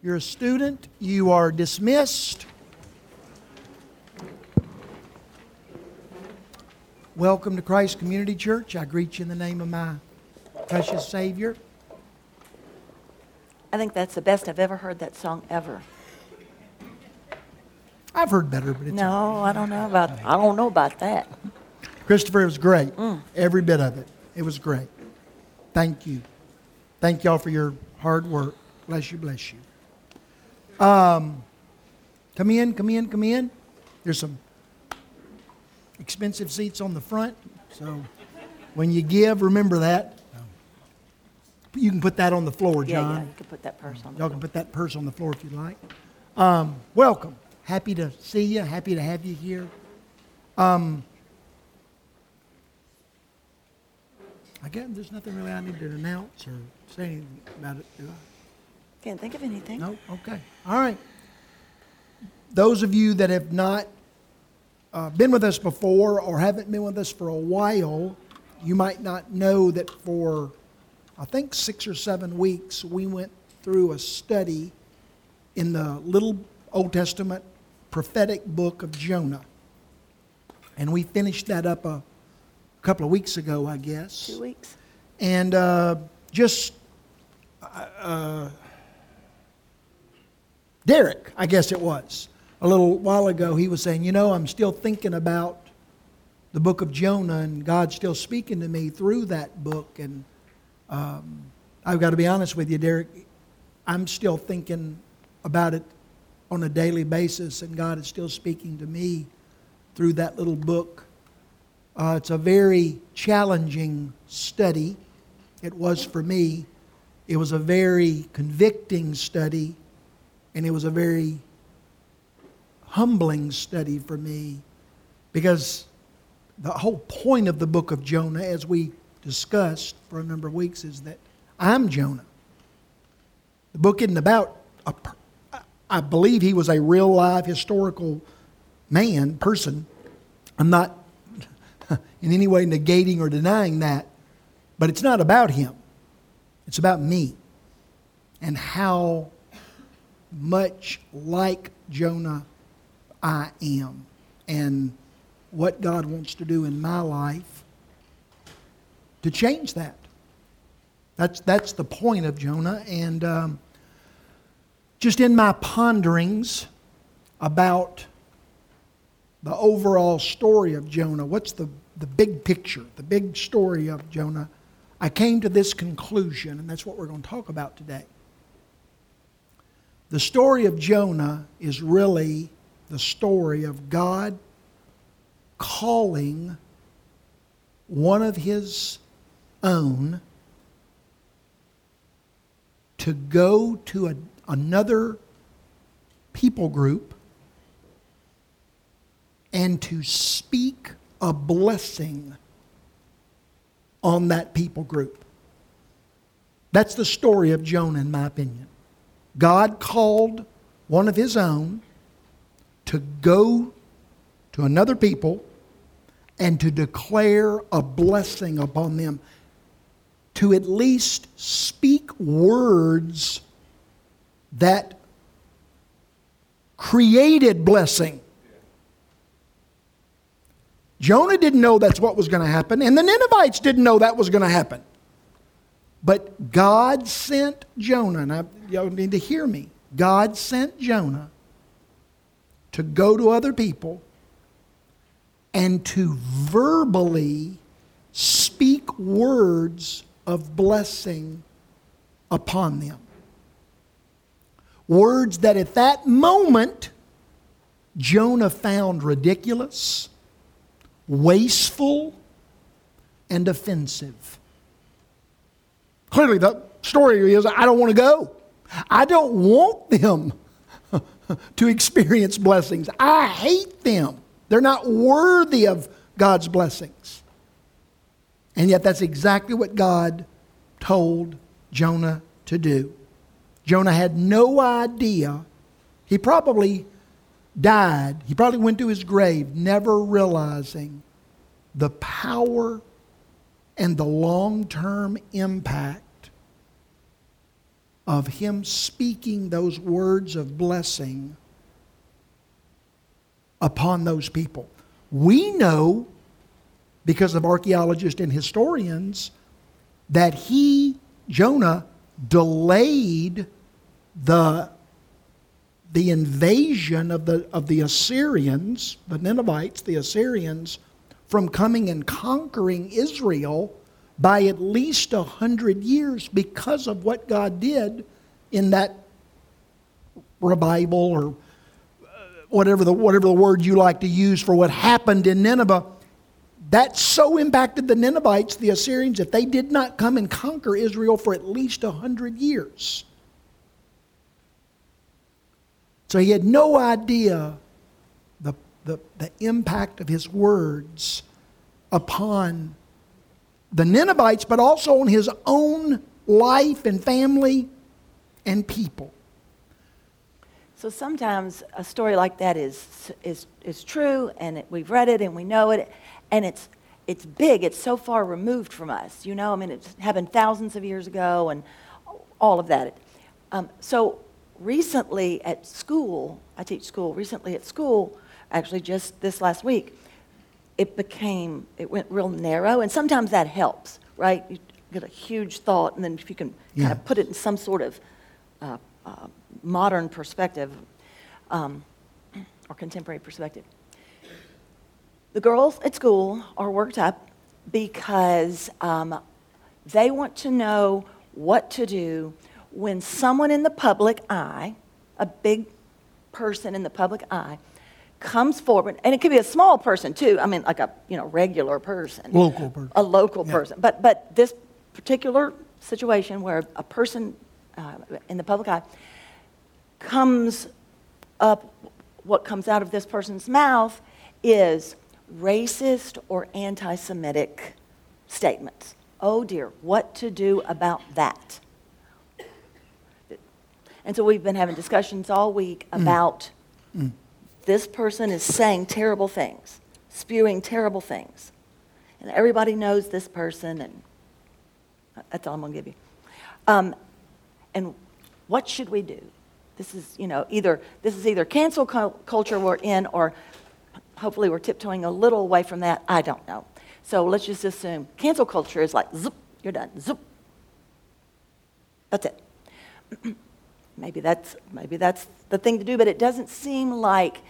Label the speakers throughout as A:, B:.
A: You're a student. You are dismissed. Welcome to Christ Community Church. I greet you in the name of my precious Savior.
B: I think that's the best I've ever heard that song ever.
A: I've heard better, but it's
B: No, I don't know about I don't know about that.
A: Christopher, it was great. Mm. Every bit of it. It was great. Thank you. Thank y'all for your hard work. Bless you, bless you. Um, come in, come in, come in. There's some expensive seats on the front, so when you give, remember that. You can put that on the floor, John.
B: yeah, you could put that purse on. the
A: Y'all can put that purse on the floor if you'd like. Um, welcome. Happy to see you. Happy to have you here. Um, I guess there's nothing really I need to announce or say anything about it, do I?
B: Can't think of anything.
A: No? Okay. All right. Those of you that have not uh, been with us before or haven't been with us for a while, you might not know that for, I think, six or seven weeks, we went through a study in the little Old Testament prophetic book of Jonah. And we finished that up a couple of weeks ago, I guess
B: Two weeks.
A: and uh, just uh, Derek, I guess it was, a little while ago, he was saying, You know, I'm still thinking about the book of Jonah, and God's still speaking to me through that book. And um, I've got to be honest with you, Derek, I'm still thinking about it on a daily basis, and God is still speaking to me through that little book. Uh, it's a very challenging study. It was for me. It was a very convicting study, and it was a very humbling study for me because the whole point of the book of Jonah, as we discussed for a number of weeks, is that I'm Jonah. The book isn't about a. I believe he was a real live historical man, person. I'm not in any way negating or denying that, but it's not about him. It's about me and how much like Jonah I am and what God wants to do in my life to change that. That's, that's the point of Jonah. And um, just in my ponderings about the overall story of Jonah, what's the, the big picture, the big story of Jonah, I came to this conclusion, and that's what we're going to talk about today. The story of Jonah is really the story of God calling one of his own to go to a, another people group and to speak a blessing on that people group. That's the story of Jonah, in my opinion. God called one of his own to go to another people and to declare a blessing upon them, to at least speak words that created blessing. Jonah didn't know that's what was going to happen, and the Ninevites didn't know that was going to happen. But God sent Jonah, and I, y'all need to hear me. God sent Jonah to go to other people and to verbally speak words of blessing upon them. Words that at that moment Jonah found ridiculous, wasteful, and offensive. Clearly, the story is I don't want to go. I don't want them to experience blessings. I hate them. They're not worthy of God's blessings. And yet, that's exactly what God told Jonah to do. Jonah had no idea. He probably died. He probably went to his grave never realizing the power and the long term impact of him speaking those words of blessing upon those people. We know, because of archaeologists and historians, that he, Jonah, delayed the, the invasion of the, of the Assyrians, the Ninevites, the Assyrians, from coming and conquering Israel by at least a hundred years because of what God did in that revival or uh, whatever the, whatever the word you like to use for what happened in Nineveh. That so impacted the Ninevites, the Assyrians, that they did not come and conquer Israel for at least a hundred years. So he had no idea the, the, impact of his words upon the Ninevites, but also on his own life and family and people.
B: So sometimes a story like that is, is, is true, and it, we've read it and we know it, and it's, it's big. It's so far removed from us. You know, I mean, it's happened thousands of years ago and all of that. Um, so recently at school, I teach school, recently at school, actually just this last week, it became, it went real narrow, and sometimes that helps, right? You get a huge thought, and then if you can
A: Yeah.
B: kind of put it in some sort of uh, uh, modern perspective um, or contemporary perspective. The girls at school are worked up because um, they want to know what to do when someone in the public eye, a big person in the public eye, comes forward, and it could be a small person too. I mean, like a you know regular person,
A: Local person.
B: a local
A: Yeah.
B: person. But but this particular situation where a person uh, in the public eye comes up, what comes out of this person's mouth is racist or anti-Semitic statements. Oh dear, what to do about that? And so we've been having discussions all week about this person is saying terrible things, spewing terrible things. And everybody knows this person, and that's all I'm going to give you. Um, and what should we do? This is, you know, either this is either cancel culture we're in, or hopefully we're tiptoeing a little away from that. I don't know. So let's just assume cancel culture is like zoop, you're done, zoop. That's it. maybe that's maybe that's the thing to do, but it doesn't seem like.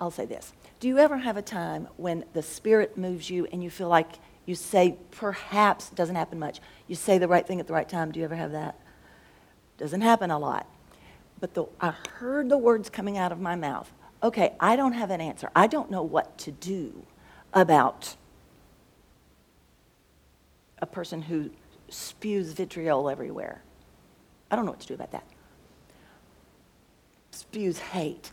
B: I'll say this. Do you ever have a time when the Spirit moves you and you feel like you say, perhaps, doesn't happen much, you say the right thing at the right time? Do you ever have that? Doesn't happen a lot. But the, I heard the words coming out of my mouth. Okay, I don't have an answer. I don't know what to do about a person who spews vitriol everywhere. I don't know what to do about that. Spews hate.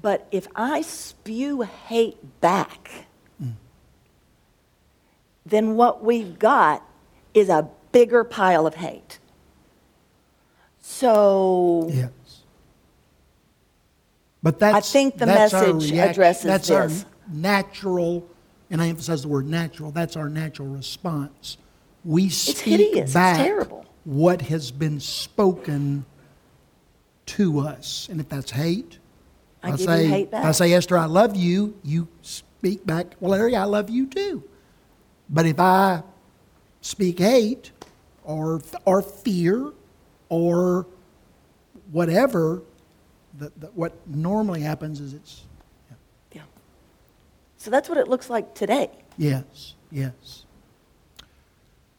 B: But if I spew hate back, then what we've got is a bigger pile of hate. So
A: Yes. But that's I
B: think the message
A: react-
B: addresses
A: that's
B: this.
A: our natural, and I emphasize the word natural. That's our natural response. We speak
B: hideous. It's
A: back
B: terrible.
A: what has been spoken to us, and if that's hate,
B: I you
A: say,
B: hate
A: if I say Esther, I love you. You speak back, well, Larry, I love you too. But if I speak hate or or fear or whatever, the, the, what normally happens is it's
B: yeah. So that's what it looks like today,
A: yes, yes,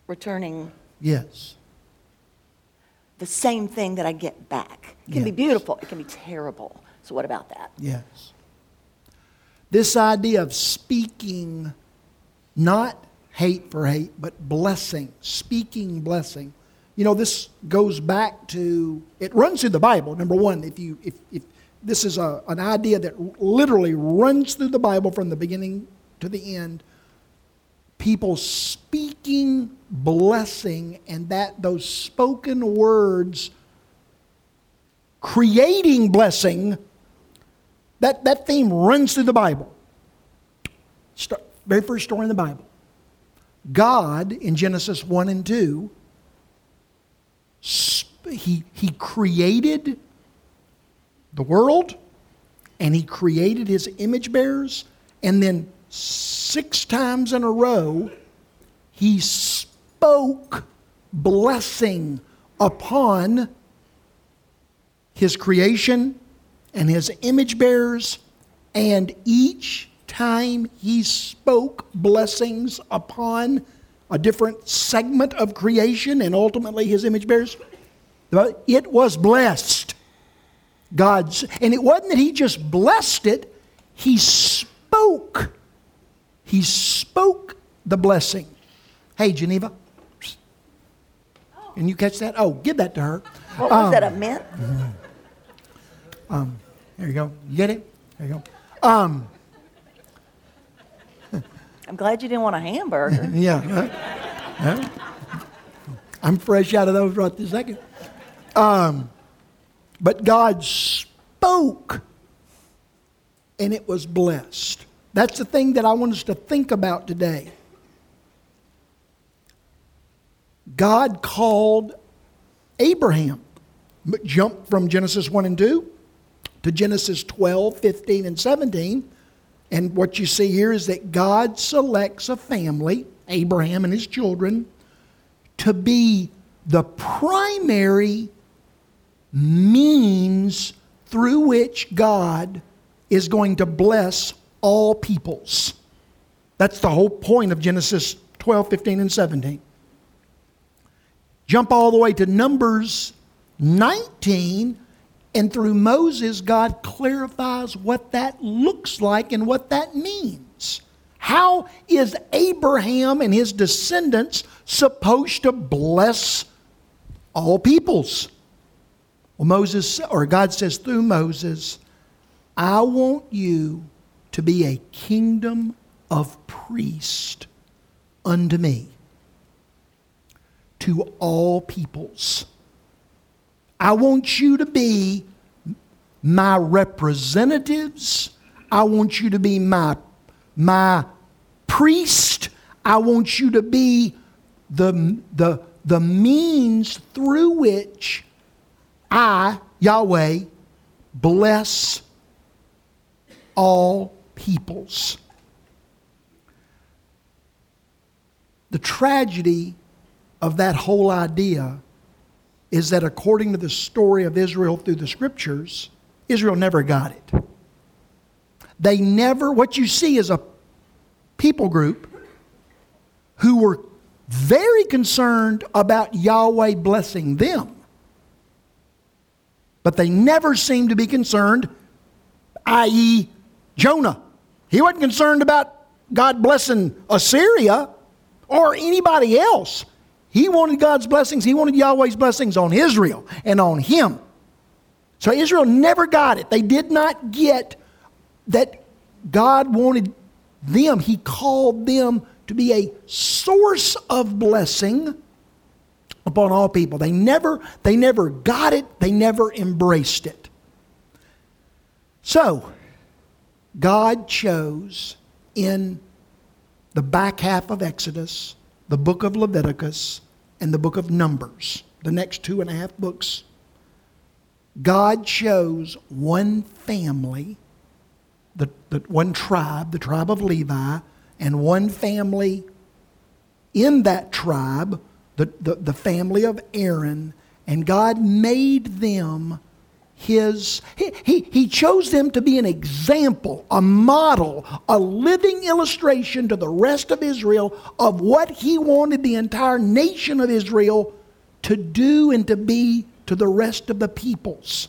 B: returning
A: yes,
B: the same thing that I get back. It can be beautiful, it can be terrible. So what about that?
A: yes. This idea of speaking not hate for hate, but blessing, speaking blessing. You know, this goes back to, it runs through the Bible. Number one, if you, if, if this is a, an idea that literally runs through the Bible from the beginning to the end, people speaking blessing and that those spoken words creating blessing, that, that theme runs through the Bible. Start, very first story in the Bible. God, in Genesis 1 and 2, he, he created the world and he created his image bearers, and then six times in a row, he spoke blessing upon his creation and his image bearers, and each time he spoke blessings upon a different segment of creation and ultimately his image bearers, it was blessed. God's, and it wasn't that he just blessed it, he spoke. He spoke the blessing. Hey, Geneva. Can you catch that? Oh, give that to her.
B: What was um, that, a mint?
A: Um, there you go. You get it? There you go. Um,
B: I'm glad you didn't want a hamburger.
A: yeah. I'm fresh out of those right this second. Um, but God spoke and it was blessed. That's the thing that I want us to think about today. God called Abraham. Jump from Genesis 1 and 2 to Genesis 12, 15, and 17. And what you see here is that God selects a family, Abraham and his children, to be the primary means through which God is going to bless all peoples. That's the whole point of Genesis 12, 15, and 17. Jump all the way to Numbers 19, and through Moses, God clarifies what that looks like and what that means. How is Abraham and his descendants supposed to bless all peoples? Well, Moses, or God says through Moses, I want you to be a kingdom of priests unto me, to all peoples. I want you to be my representatives. I want you to be my, my priest. I want you to be the, the, the means through which I, Yahweh, bless all peoples. The tragedy of that whole idea is that according to the story of Israel through the scriptures, Israel never got it. They never, what you see is a people group who were very concerned about Yahweh blessing them. But they never seemed to be concerned, i.e., Jonah. He wasn't concerned about God blessing Assyria or anybody else. He wanted God's blessings, he wanted Yahweh's blessings on Israel and on him. So Israel never got it. They did not get that God wanted them, He called them to be a source of blessing upon all people. They never, they never got it, they never embraced it. So, God chose in the back half of Exodus, the book of Leviticus, and the book of Numbers, the next two and a half books. God chose one family, the, the one tribe, the tribe of Levi, and one family in that tribe the, the, the family of Aaron, and God made them his he, he, he chose them to be an example a model a living illustration to the rest of israel of what he wanted the entire nation of israel to do and to be to the rest of the peoples.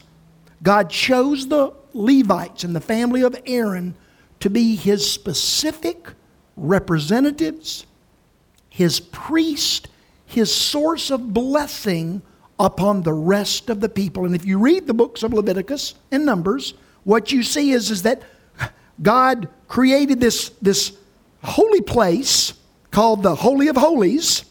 A: God chose the levites and the family of aaron to be his specific representatives his priest his source of blessing upon the rest of the people. And if you read the books of Leviticus and Numbers, what you see is, is that God created this, this holy place called the Holy of Holies.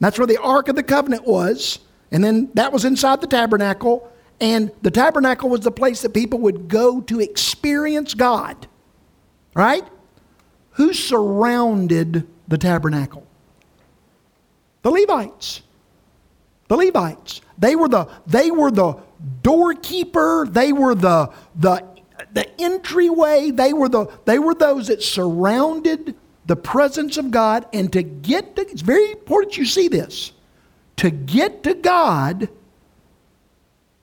A: That's where the Ark of the Covenant was. And then that was inside the tabernacle. And the tabernacle was the place that people would go to experience God. Right? Who surrounded the tabernacle? the Levites. The Levites. They were the, they were the doorkeeper, they were the, the, the entryway, they were, the, they were those that surrounded the presence of God. And to get to, it's very important you see this. To get to God,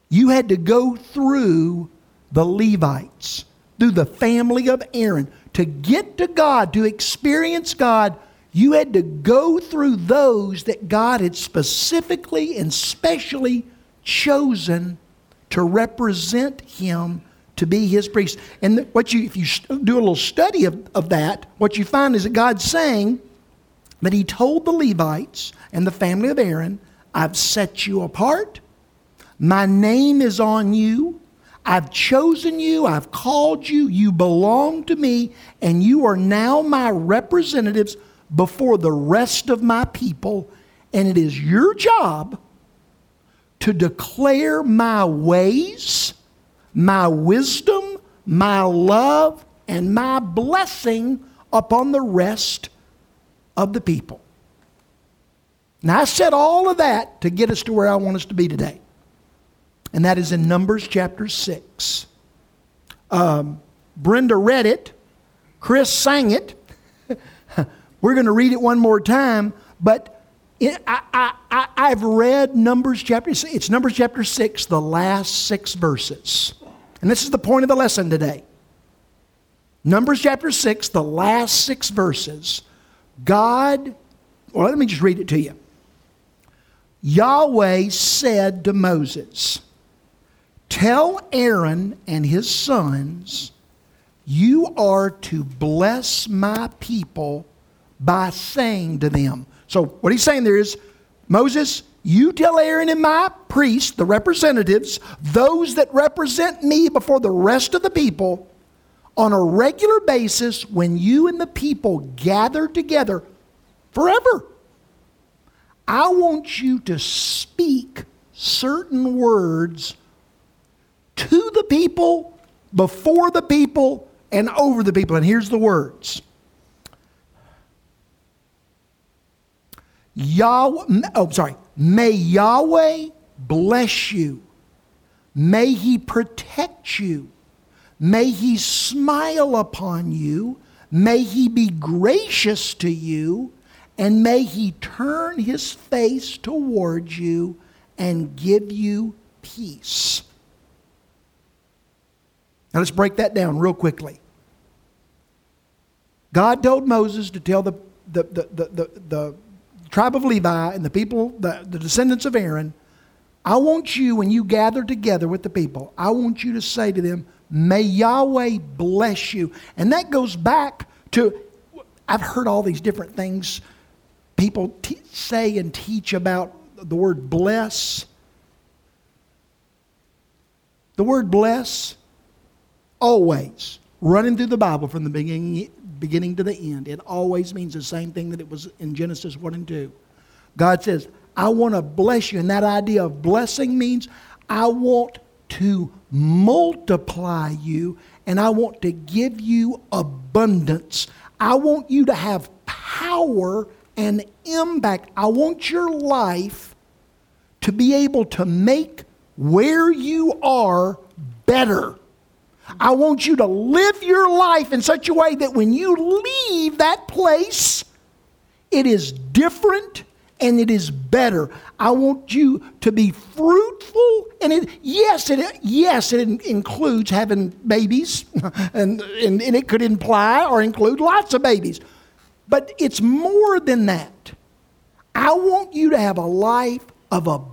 A: you had to go through the Levites, through the family of Aaron. To get to God, to experience God, you had to go through those that God had specifically and specially chosen to represent Him to be His priest. And what you, if you do a little study of, of that, what you find is that God's saying that He told the Levites and the family of Aaron, I've set you apart. My name is on you. I've chosen you, I've called you, you belong to me, and you are now my representatives before the rest of my people. And it is your job to declare my ways, my wisdom, my love, and my blessing upon the rest of the people. Now, I said all of that to get us to where I want us to be today and that is in Numbers chapter 6. Um, Brenda read it, Chris sang it. We're going to read it one more time, but it, I, I, I, have read Numbers chapter, it's Numbers chapter 6, the last six verses. And this is the point of the lesson today. Numbers chapter 6, the last six verses. God, well, let me just read it to you. Yahweh said to Moses, Tell Aaron and his sons, you are to bless my people by saying to them. So, what he's saying there is, Moses, you tell Aaron and my priests, the representatives, those that represent me before the rest of the people, on a regular basis when you and the people gather together forever. I want you to speak certain words to the people, before the people, and over the people. And here's the words Yahweh, oh, sorry. May Yahweh bless you. May he protect you. May he smile upon you. May he be gracious to you. And may he turn his face towards you and give you peace. Now let's break that down real quickly. God told Moses to tell the, the, the, the, the, the tribe of Levi and the people, the, the descendants of Aaron, I want you, when you gather together with the people, I want you to say to them, May Yahweh bless you. And that goes back to, I've heard all these different things people t- say and teach about the word bless. The word bless always running through the Bible from the beginning, beginning to the end, it always means the same thing that it was in Genesis 1 and 2. God says, I want to bless you. And that idea of blessing means I want to multiply you and I want to give you abundance. I want you to have power and impact. I want your life to be able to make where you are better. I want you to live your life in such a way that when you leave that place, it is different and it is better. I want you to be fruitful, and it, yes, it yes it includes having babies, and, and, and it could imply or include lots of babies, but it's more than that. I want you to have a life of abundance,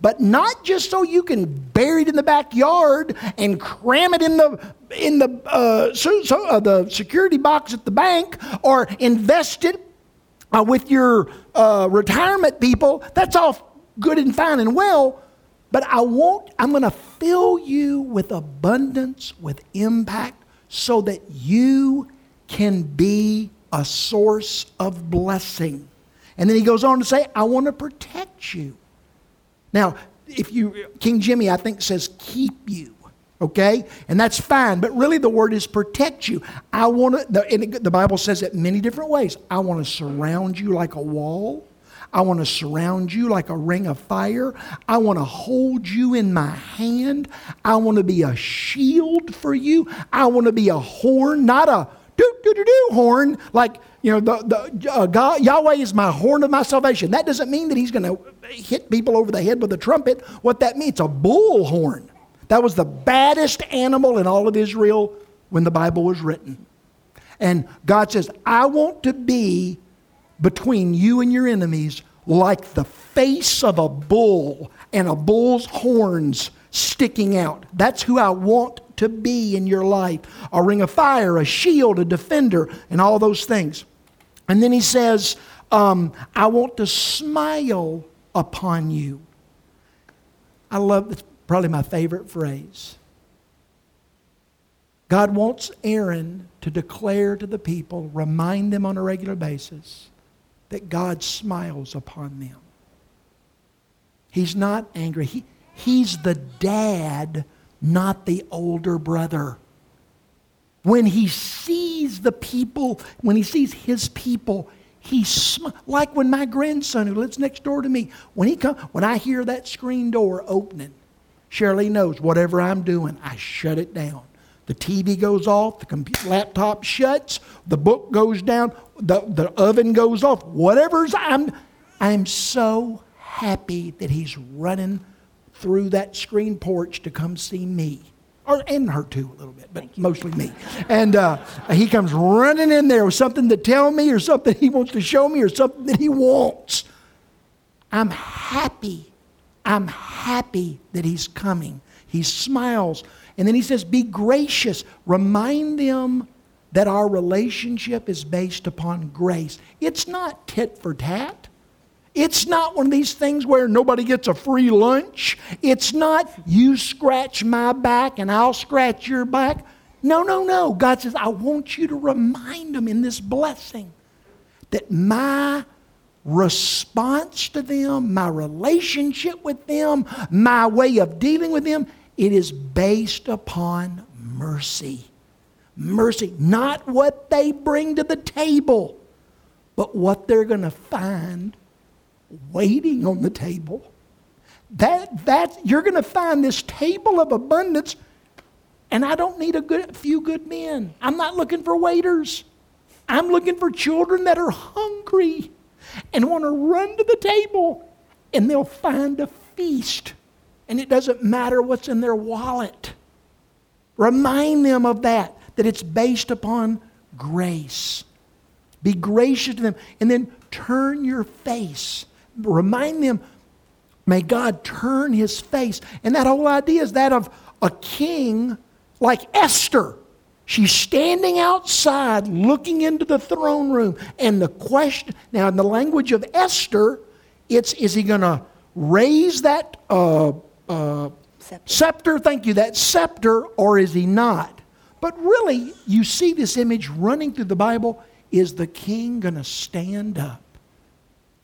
A: but not just so you can bury it in the backyard and cram it in the in the uh, so, so, uh, the security box at the bank or invest it uh, with your uh, retirement people. That's all good and fine and well. But I want, I'm going to fill you with abundance, with impact, so that you can be a source of blessing. And then he goes on to say, I want to protect you. Now, if you, King Jimmy, I think, says keep you, okay? And that's fine, but really the word is protect you. I want to, the, the Bible says it many different ways. I want to surround you like a wall. I want to surround you like a ring of fire. I want to hold you in my hand. I want to be a shield for you. I want to be a horn, not a doo doo doo doo horn, like you know, the, the uh, God, Yahweh is my horn of my salvation. That doesn't mean that he's going to hit people over the head with a trumpet. What that means, a bull horn. That was the baddest animal in all of Israel when the Bible was written. And God says, I want to be between you and your enemies like the face of a bull and a bull's horns sticking out. That's who I want to be in your life a ring of fire, a shield, a defender, and all those things. And then he says, um, I want to smile upon you. I love it's probably my favorite phrase. God wants Aaron to declare to the people, remind them on a regular basis, that God smiles upon them. He's not angry. He, he's the dad, not the older brother. When he sees the people, when he sees his people, he sm- like when my grandson who lives next door to me, when he come, when I hear that screen door opening, Shirley knows whatever I'm doing, I shut it down. The TV goes off, the computer, laptop shuts, the book goes down, the, the oven goes off. Whatever's I'm, I'm so happy that he's running through that screen porch to come see me or and her too a little bit, but mostly me. And uh, he comes running in there with something to tell me, or something he wants to show me, or something that he wants. I'm happy. I'm happy that he's coming. He smiles. And then he says, Be gracious. Remind them that our relationship is based upon grace. It's not tit for tat. It's not one of these things where nobody gets a free lunch. It's not you scratch my back and I'll scratch your back. No, no, no. God says, I want you to remind them in this blessing that my response to them, my relationship with them, my way of dealing with them, it is based upon mercy. Mercy, not what they bring to the table, but what they're going to find waiting on the table. That, that, you're going to find this table of abundance, and I don't need a good, few good men. I'm not looking for waiters. I'm looking for children that are hungry and want to run to the table, and they'll find a feast. And it doesn't matter what's in their wallet. Remind them of that, that it's based upon grace. Be gracious to them, and then turn your face remind them, may God turn his face. And that whole idea is that of a king like Esther. She's standing outside looking into the throne room. And the question, now in the language of Esther, it's is he going to raise that uh, uh, scepter. scepter? Thank you, that scepter, or is he not? But really, you see this image running through the Bible. Is the king going to stand up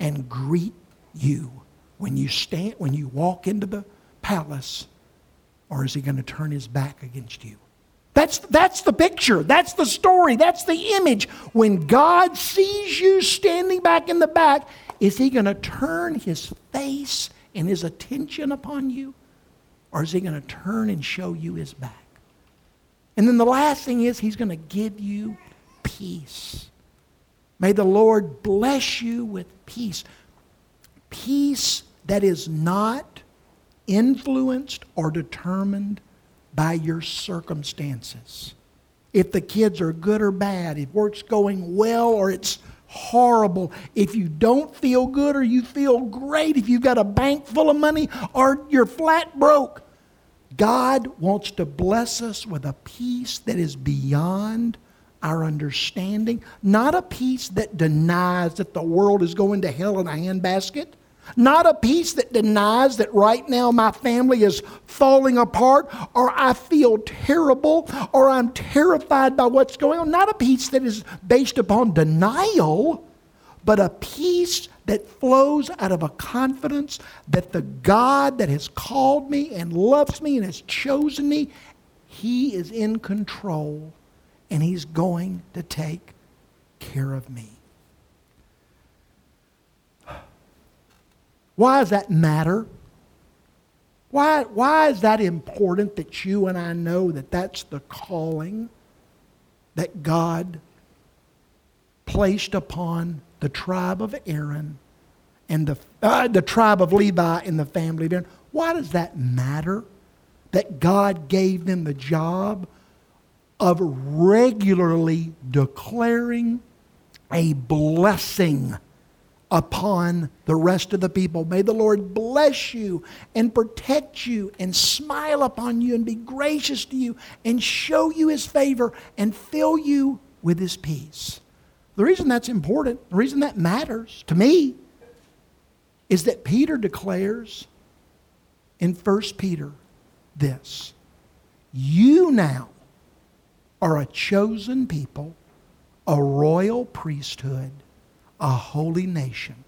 A: and greet you when you stand when you walk into the palace or is he going to turn his back against you? That's that's the picture. That's the story. That's the image. When god sees you standing back in the back is he going to turn his face and his attention upon you? Or is he going to turn and show you his back? And then the last thing is he's going to give you peace. May the lord bless you with peace peace that is not influenced or determined by your circumstances. If the kids are good or bad, if work's going well or it's horrible, if you don't feel good or you feel great, if you've got a bank full of money or you're flat broke, God wants to bless us with a peace that is beyond our understanding, not a peace that denies that the world is going to hell in a handbasket, not a peace that denies that right now my family is falling apart, or I feel terrible, or I'm terrified by what's going on. Not a peace that is based upon denial, but a peace that flows out of a confidence that the God that has called me and loves me and has chosen me, He is in control and He's going to take care of me. Why does that matter? Why, why is that important that you and I know that that's the calling that God placed upon the tribe of Aaron and the, uh, the tribe of Levi and the family of Aaron? Why does that matter? That God gave them the job of regularly declaring a blessing upon the rest of the people. May the Lord bless you and protect you and smile upon you and be gracious to you and show you his favor and fill you with his peace. The reason that's important, the reason that matters to me, is that Peter declares in 1 Peter this You now are a chosen people, a royal priesthood a holy nation,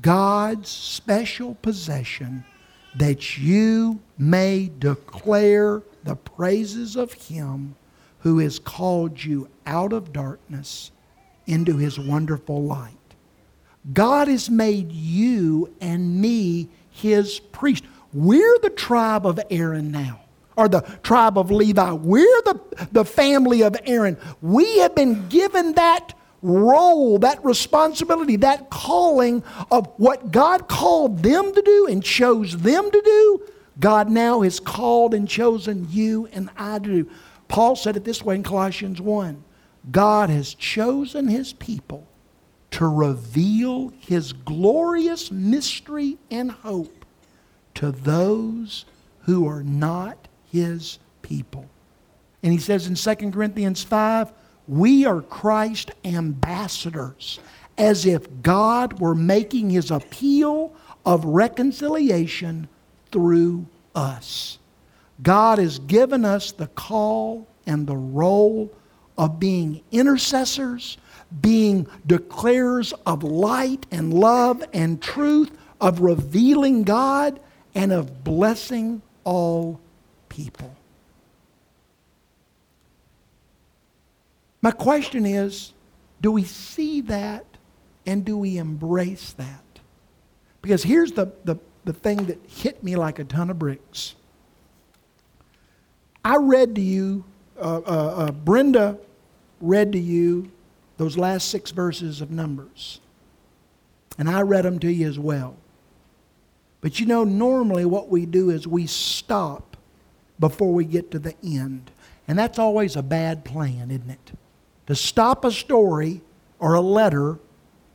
A: God's special possession, that you may declare the praises of Him who has called you out of darkness into His wonderful light. God has made you and me His priest. We're the tribe of Aaron now or the tribe of Levi. We're the, the family of Aaron. We have been given that role, that responsibility, that calling of what God called them to do and chose them to do, God now has called and chosen you and I to do. Paul said it this way in Colossians 1 God has chosen his people to reveal his glorious mystery and hope to those who are not his people. And he says in 2 Corinthians 5 we are Christ ambassadors, as if God were making his appeal of reconciliation through us. God has given us the call and the role of being intercessors, being declarers of light and love and truth, of revealing God, and of blessing all people. My question is do we see that and do we embrace that? Because here's the, the, the thing that hit me like a ton of bricks. I read to you, uh, uh, uh, Brenda read to you those last six verses of Numbers. And I read them to you as well. But you know, normally what we do is we stop before we get to the end. And that's always a bad plan, isn't it? To stop a story or a letter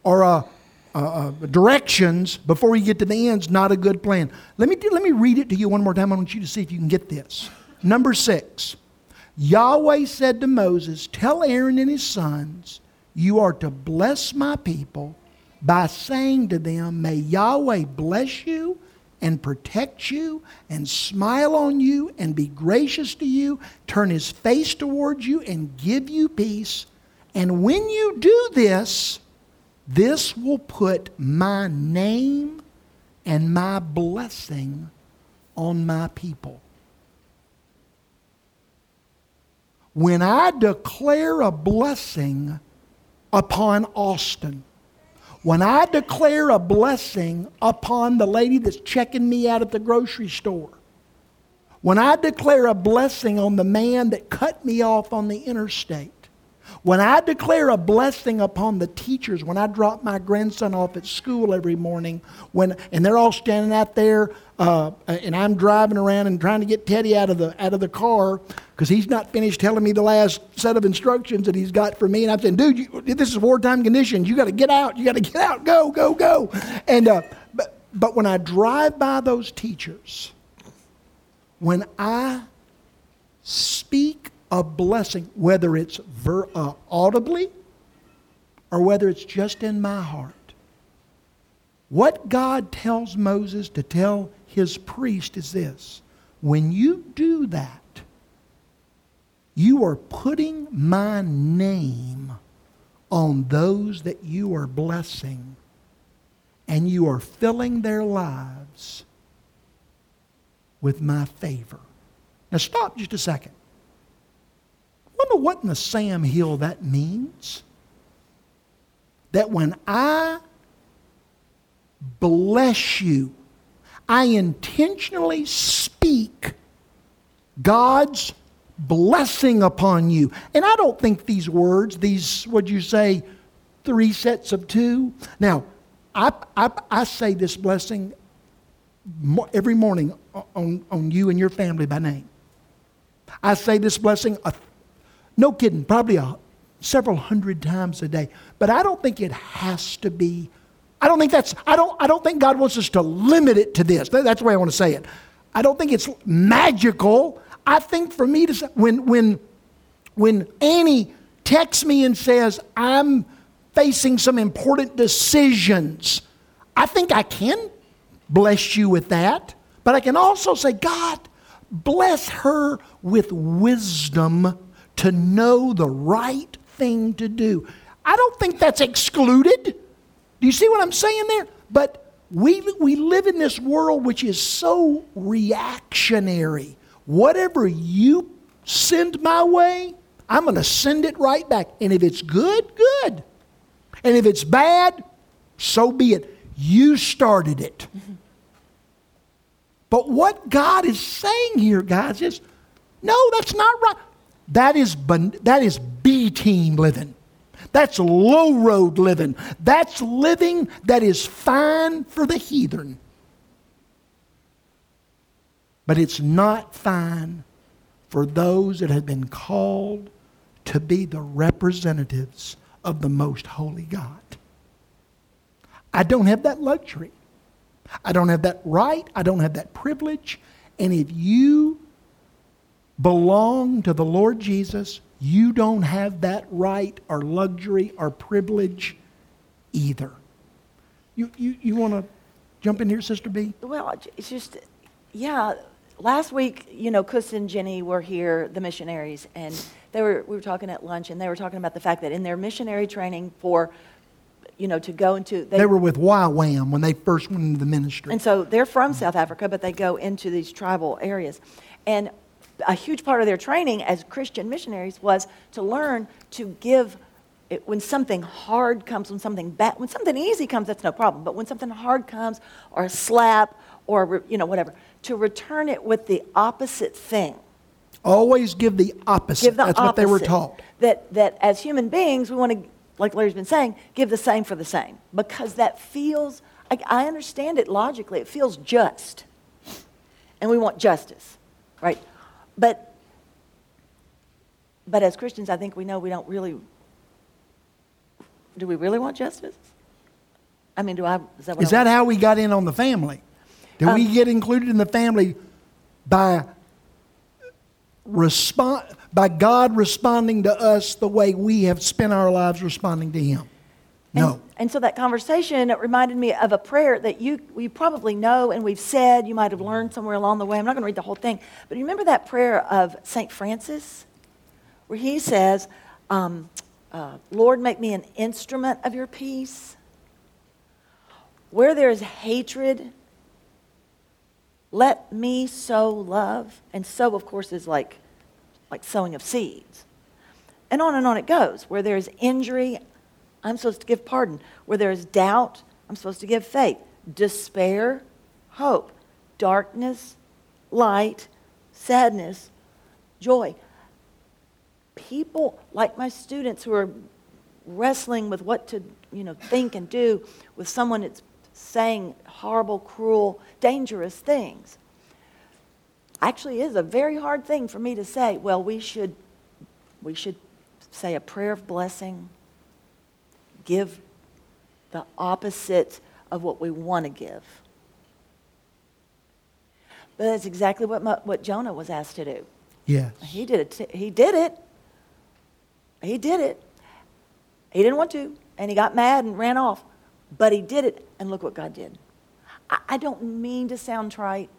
A: or a, a, a directions before you get to the end is not a good plan. Let me, do, let me read it to you one more time. I want you to see if you can get this. Number six Yahweh said to Moses, Tell Aaron and his sons, you are to bless my people by saying to them, May Yahweh bless you and protect you and smile on you and be gracious to you, turn his face towards you and give you peace. And when you do this, this will put my name and my blessing on my people. When I declare a blessing upon Austin, when I declare a blessing upon the lady that's checking me out at the grocery store, when I declare a blessing on the man that cut me off on the interstate, when I declare a blessing upon the teachers, when I drop my grandson off at school every morning, when, and they're all standing out there, uh, and I'm driving around and trying to get Teddy out of the, out of the car because he's not finished telling me the last set of instructions that he's got for me. And I'm saying, dude, you, this is wartime conditions. You got to get out. You got to get out. Go, go, go. And, uh, but, but when I drive by those teachers, when I speak a blessing, whether it's ver, uh, audibly or whether it's just in my heart. What God tells Moses to tell his priest is this when you do that, you are putting my name on those that you are blessing, and you are filling their lives with my favor. Now, stop just a second wonder what in the Sam Hill that means. That when I bless you. I intentionally speak God's blessing upon you. And I don't think these words, these, would you say, three sets of two. Now, I, I, I say this blessing every morning on, on you and your family by name. I say this blessing, a, no kidding, probably a, several hundred times a day. But I don't think it has to be. I don't think that's. I don't. I don't think God wants us to limit it to this. That's the way I want to say it. I don't think it's magical. I think for me to say, when when when Annie texts me and says I'm facing some important decisions, I think I can bless you with that. But I can also say, God, bless her with wisdom to know the right thing to do. I don't think that's excluded. Do you see what I'm saying there? But we, we live in this world which is so reactionary. Whatever you send my way, I'm going to send it right back. And if it's good, good. And if it's bad, so be it. You started it. But what God is saying here, guys, is no, that's not right. That is, that is B team living. That's low road living. That's living that is fine for the heathen. But it's not fine for those that have been called to be the representatives of the most holy God. I don't have that luxury. I don't have that right. I don't have that privilege. And if you belong to the Lord Jesus, you don't have that right or luxury or privilege either. You, you, you want to jump in here, Sister B?
B: Well, it's just, yeah. Last week, you know, Kus and Jenny were here, the missionaries, and they were, we were talking at lunch, and they were talking about the fact that in their missionary training for you know, to go into.
A: They, they were with YWAM when they first went into the ministry.
B: And so they're from South Africa, but they go into these tribal areas. And a huge part of their training as Christian missionaries was to learn to give it, when something hard comes, when something bad, when something easy comes, that's no problem. But when something hard comes, or a slap, or you know whatever, to return it with the opposite thing.
A: Always give the opposite.
B: Give the
A: that's
B: opposite.
A: what they were taught.
B: That that as human beings, we want to, like Larry's been saying, give the same for the same because that feels. I, I understand it logically. It feels just, and we want justice, right? But, but as Christians, I think we know we don't really. Do we really want justice? I mean, do I?
A: Is that, is that how we got in on the family? Did um, we get included in the family by respond by God responding to us the way we have spent our lives responding to Him? No.
B: And, and so that conversation it reminded me of a prayer that you, you probably know and we've said, you might have learned somewhere along the way. I'm not going to read the whole thing, but you remember that prayer of St. Francis, where he says, um, uh, Lord, make me an instrument of your peace. Where there is hatred, let me sow love. And sow, of course, is like, like sowing of seeds. And on and on it goes. Where there is injury, I'm supposed to give pardon. Where there is doubt, I'm supposed to give faith. Despair, hope. Darkness, light. Sadness, joy. People like my students who are wrestling with what to you know, think and do with someone that's saying horrible, cruel, dangerous things. Actually, is a very hard thing for me to say. Well, we should, we should say a prayer of blessing give the opposite of what we want to give. But that's exactly what, what Jonah was asked to do.
A: Yes.
B: He did it. He did it. He did it. He didn't want to, and he got mad and ran off. But he did it, and look what God did. I, I don't mean to sound trite,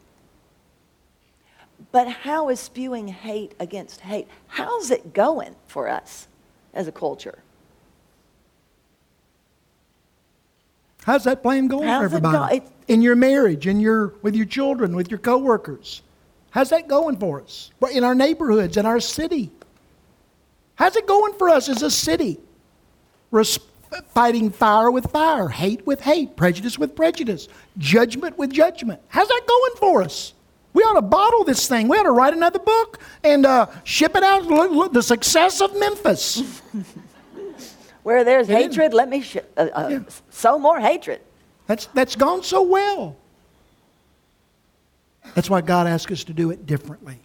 B: but how is spewing hate against hate? How's it going for us as a culture?
A: How's that plan going How's for everybody? Go? in your marriage, in your, with your children, with your coworkers. How's that going for us? In our neighborhoods, in our city. How's it going for us as a city? Res- fighting fire with fire, hate with hate, prejudice with prejudice, judgment with judgment. How's that going for us? We ought to bottle this thing. We ought to write another book and uh, ship it out. Look, look, the success of Memphis.
B: Where there's hatred, let me sh- uh, uh,
A: Yeah.
B: sow more hatred.
A: That's, that's gone so well. That's why God asked us to do it differently.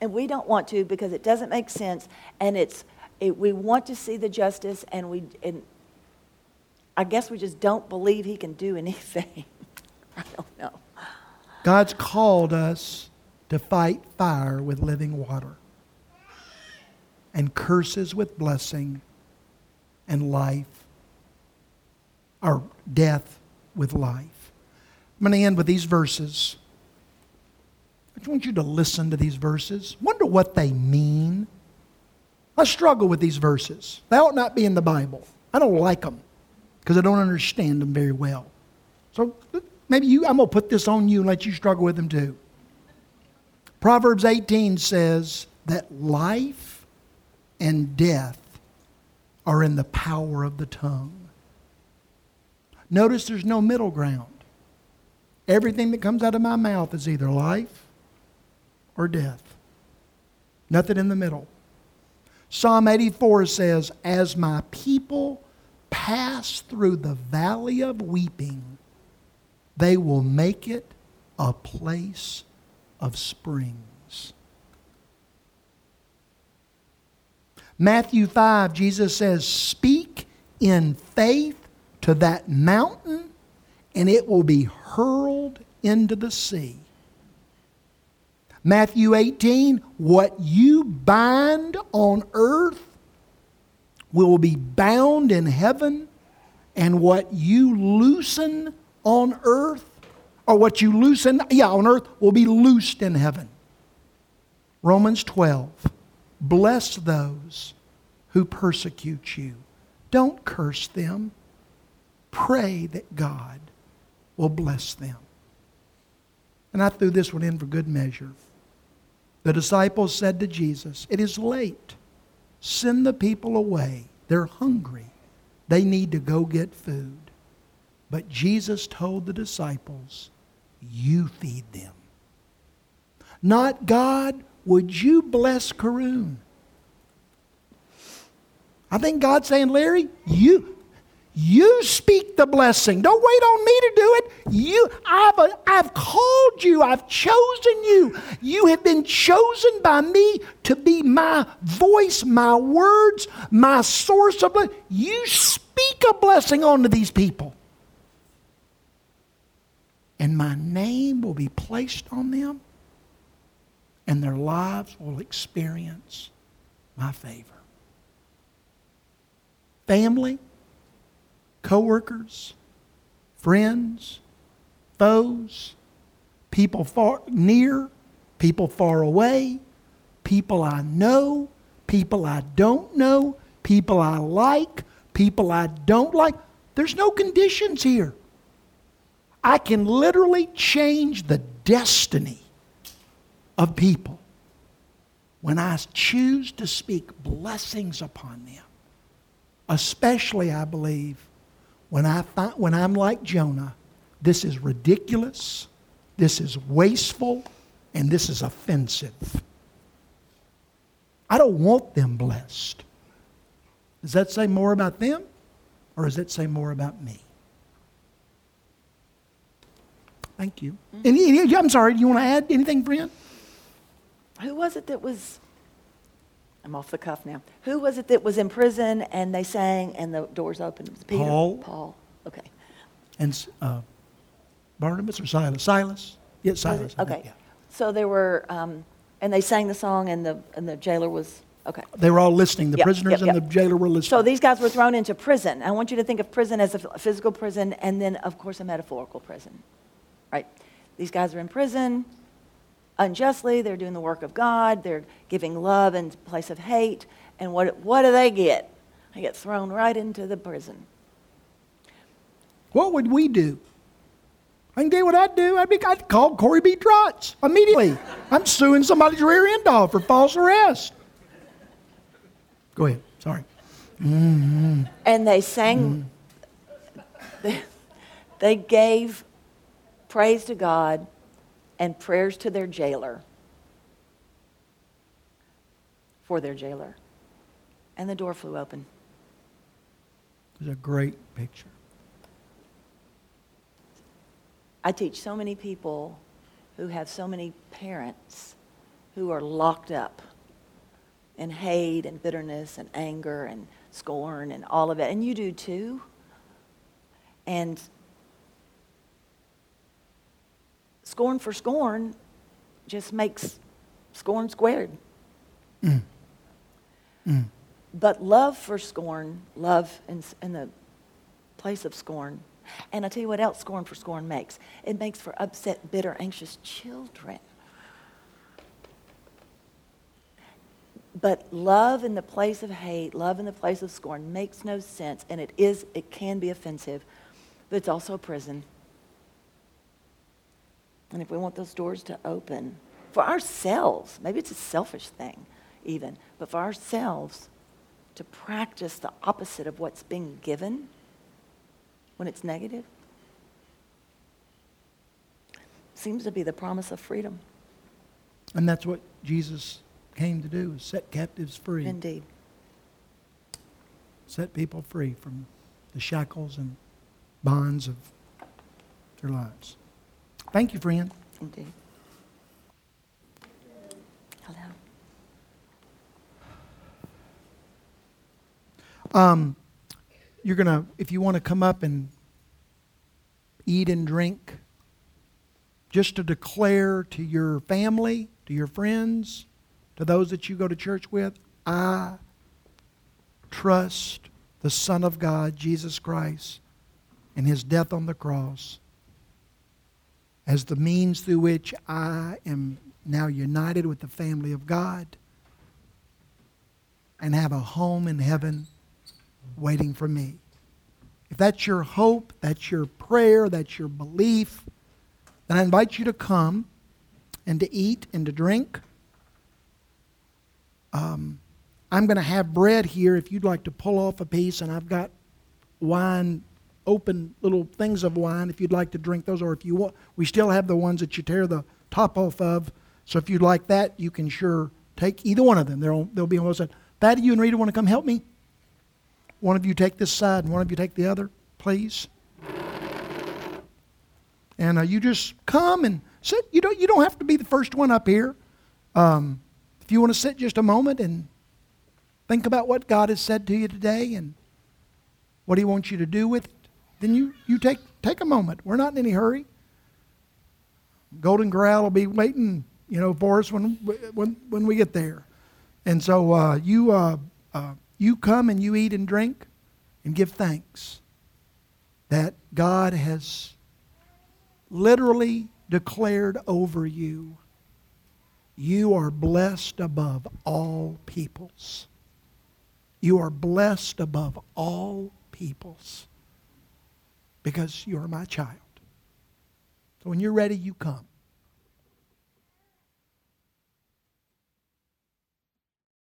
B: And we don't want to because it doesn't make sense. And it's, it, we want to see the justice, and we, and I guess we just don't believe he can do anything. I don't know.
A: God's called us to fight fire with living water, and curses with blessing, and life, or death with life. I'm going to end with these verses. I just want you to listen to these verses. Wonder what they mean. I struggle with these verses. They ought not be in the Bible. I don't like them because I don't understand them very well. So maybe you, I'm going to put this on you and let you struggle with them too. Proverbs 18 says that life and death are in the power of the tongue. Notice there's no middle ground. Everything that comes out of my mouth is either life or death. Nothing in the middle. Psalm 84 says, As my people pass through the valley of weeping, they will make it a place of springs. Matthew 5, Jesus says, Speak in faith to that mountain, and it will be hurled into the sea. Matthew 18, what you bind on earth will be bound in heaven, and what you loosen on earth, or what you loosen, yeah, on earth, will be loosed in heaven. Romans 12, bless those who persecute you. Don't curse them. Pray that God will bless them. And I threw this one in for good measure. The disciples said to Jesus, It is late. Send the people away. They're hungry. They need to go get food. But Jesus told the disciples, You feed them. Not God, would you bless Karoon? I think God's saying, Larry, you, you speak the blessing. Don't wait on me to do it. You, I've, I've called you. I've chosen you. You have been chosen by me to be my voice, my words, my source of blessing. You speak a blessing onto these people. And my name will be placed on them, and their lives will experience my favor. Family, coworkers, friends, foes, people far near, people far away, people I know, people I don't know, people I like, people I don't like. There's no conditions here. I can literally change the destiny of people when I choose to speak blessings upon them. Especially, I believe, when, I find, when I'm like Jonah, this is ridiculous, this is wasteful, and this is offensive. I don't want them blessed. Does that say more about them, or does that say more about me? Thank you. Mm-hmm. Any, any- I'm sorry, do you want to add anything, friend?
B: Who was it that was, I'm off the cuff now. Who was it that was in prison and they sang and the doors opened? It Was Peter?
A: Paul.
B: Paul, okay.
A: And uh, Barnabas or Silas? Silas? Yeah, Silas. Think,
B: Okay.
A: yeah.
B: So there were, um, and they sang the song and the, and the jailer was, okay.
A: They were all listening. The
B: Yep,
A: prisoners
B: yep,
A: and the jailer were listening.
B: So these guys were thrown into prison. I want you to think of prison as a physical prison and then, of course, a metaphorical prison. Right? These guys are in prison unjustly. They're doing the work of God. They're giving love in place of hate. And what, what do they get? They get thrown right into the prison.
A: What would we do? I can tell you what I'd do. I'd, be, I'd call Corey B. Trotz immediately. I'm suing somebody's rear end off for false arrest. Go ahead. Sorry. Mm-hmm.
B: And they sang, they, mm-hmm. they gave praise to God and prayers to their jailer for their jailer. And the door flew open.
A: It's a great picture.
B: I teach so many people who have so many parents who are locked up in hate and bitterness and anger and scorn and all of it. And you do too. And scorn for scorn just makes scorn squared.
A: Mm. Mm.
B: But love for scorn, love in, in the place of scorn. And I tell you what else scorn for scorn makes it makes for upset, bitter, anxious children. But love in the place of hate, love in the place of scorn makes no sense, and it is, it can be offensive, but it's also a prison. And if we want those doors to open for ourselves, maybe it's a selfish thing even, but for ourselves to practice the opposite of what's being given when it's negative, seems to be the promise of freedom.
A: And that's what Jesus came to do, is set captives free.
B: Indeed.
A: Set people free from the shackles and bonds of their lives. Thank you, friend.
B: Indeed. Hello.
A: Um, you're going to, if you want to come up and eat and drink, just to declare to your family, to your friends, to those that you go to church with, I trust the Son of God, Jesus Christ, and his death on the cross as the means through which I am now united with the family of God and have a home in heaven waiting for me. If that's your hope, that's your prayer, that's your belief, then I invite you to come and to eat and to drink. Um, I'm going to have bread here if you'd like to pull off a piece, and I've got wine, open little things of wine if you'd like to drink those, or if you want, we still have the ones that you tear the top off of. So if you'd like that, you can sure take either one of them. They'll, they'll be on both sides. Thad, you and Rita want to come help me? One of you take this side and one of you take the other, please. And uh, you just come and sit. You don't, you don't have to be the first one up here. Um, if you want to sit just a moment and think about what God has said to you today and what He wants you to do with it, then you, you take, take a moment. We're not in any hurry. Golden Corral will be waiting, you know, for us when, when, when we get there. And so uh, you, uh, uh, you come and you eat and drink and give thanks that God has literally declared over you you are blessed above all peoples. You are blessed above all peoples because you are my child. So when you're ready, you come.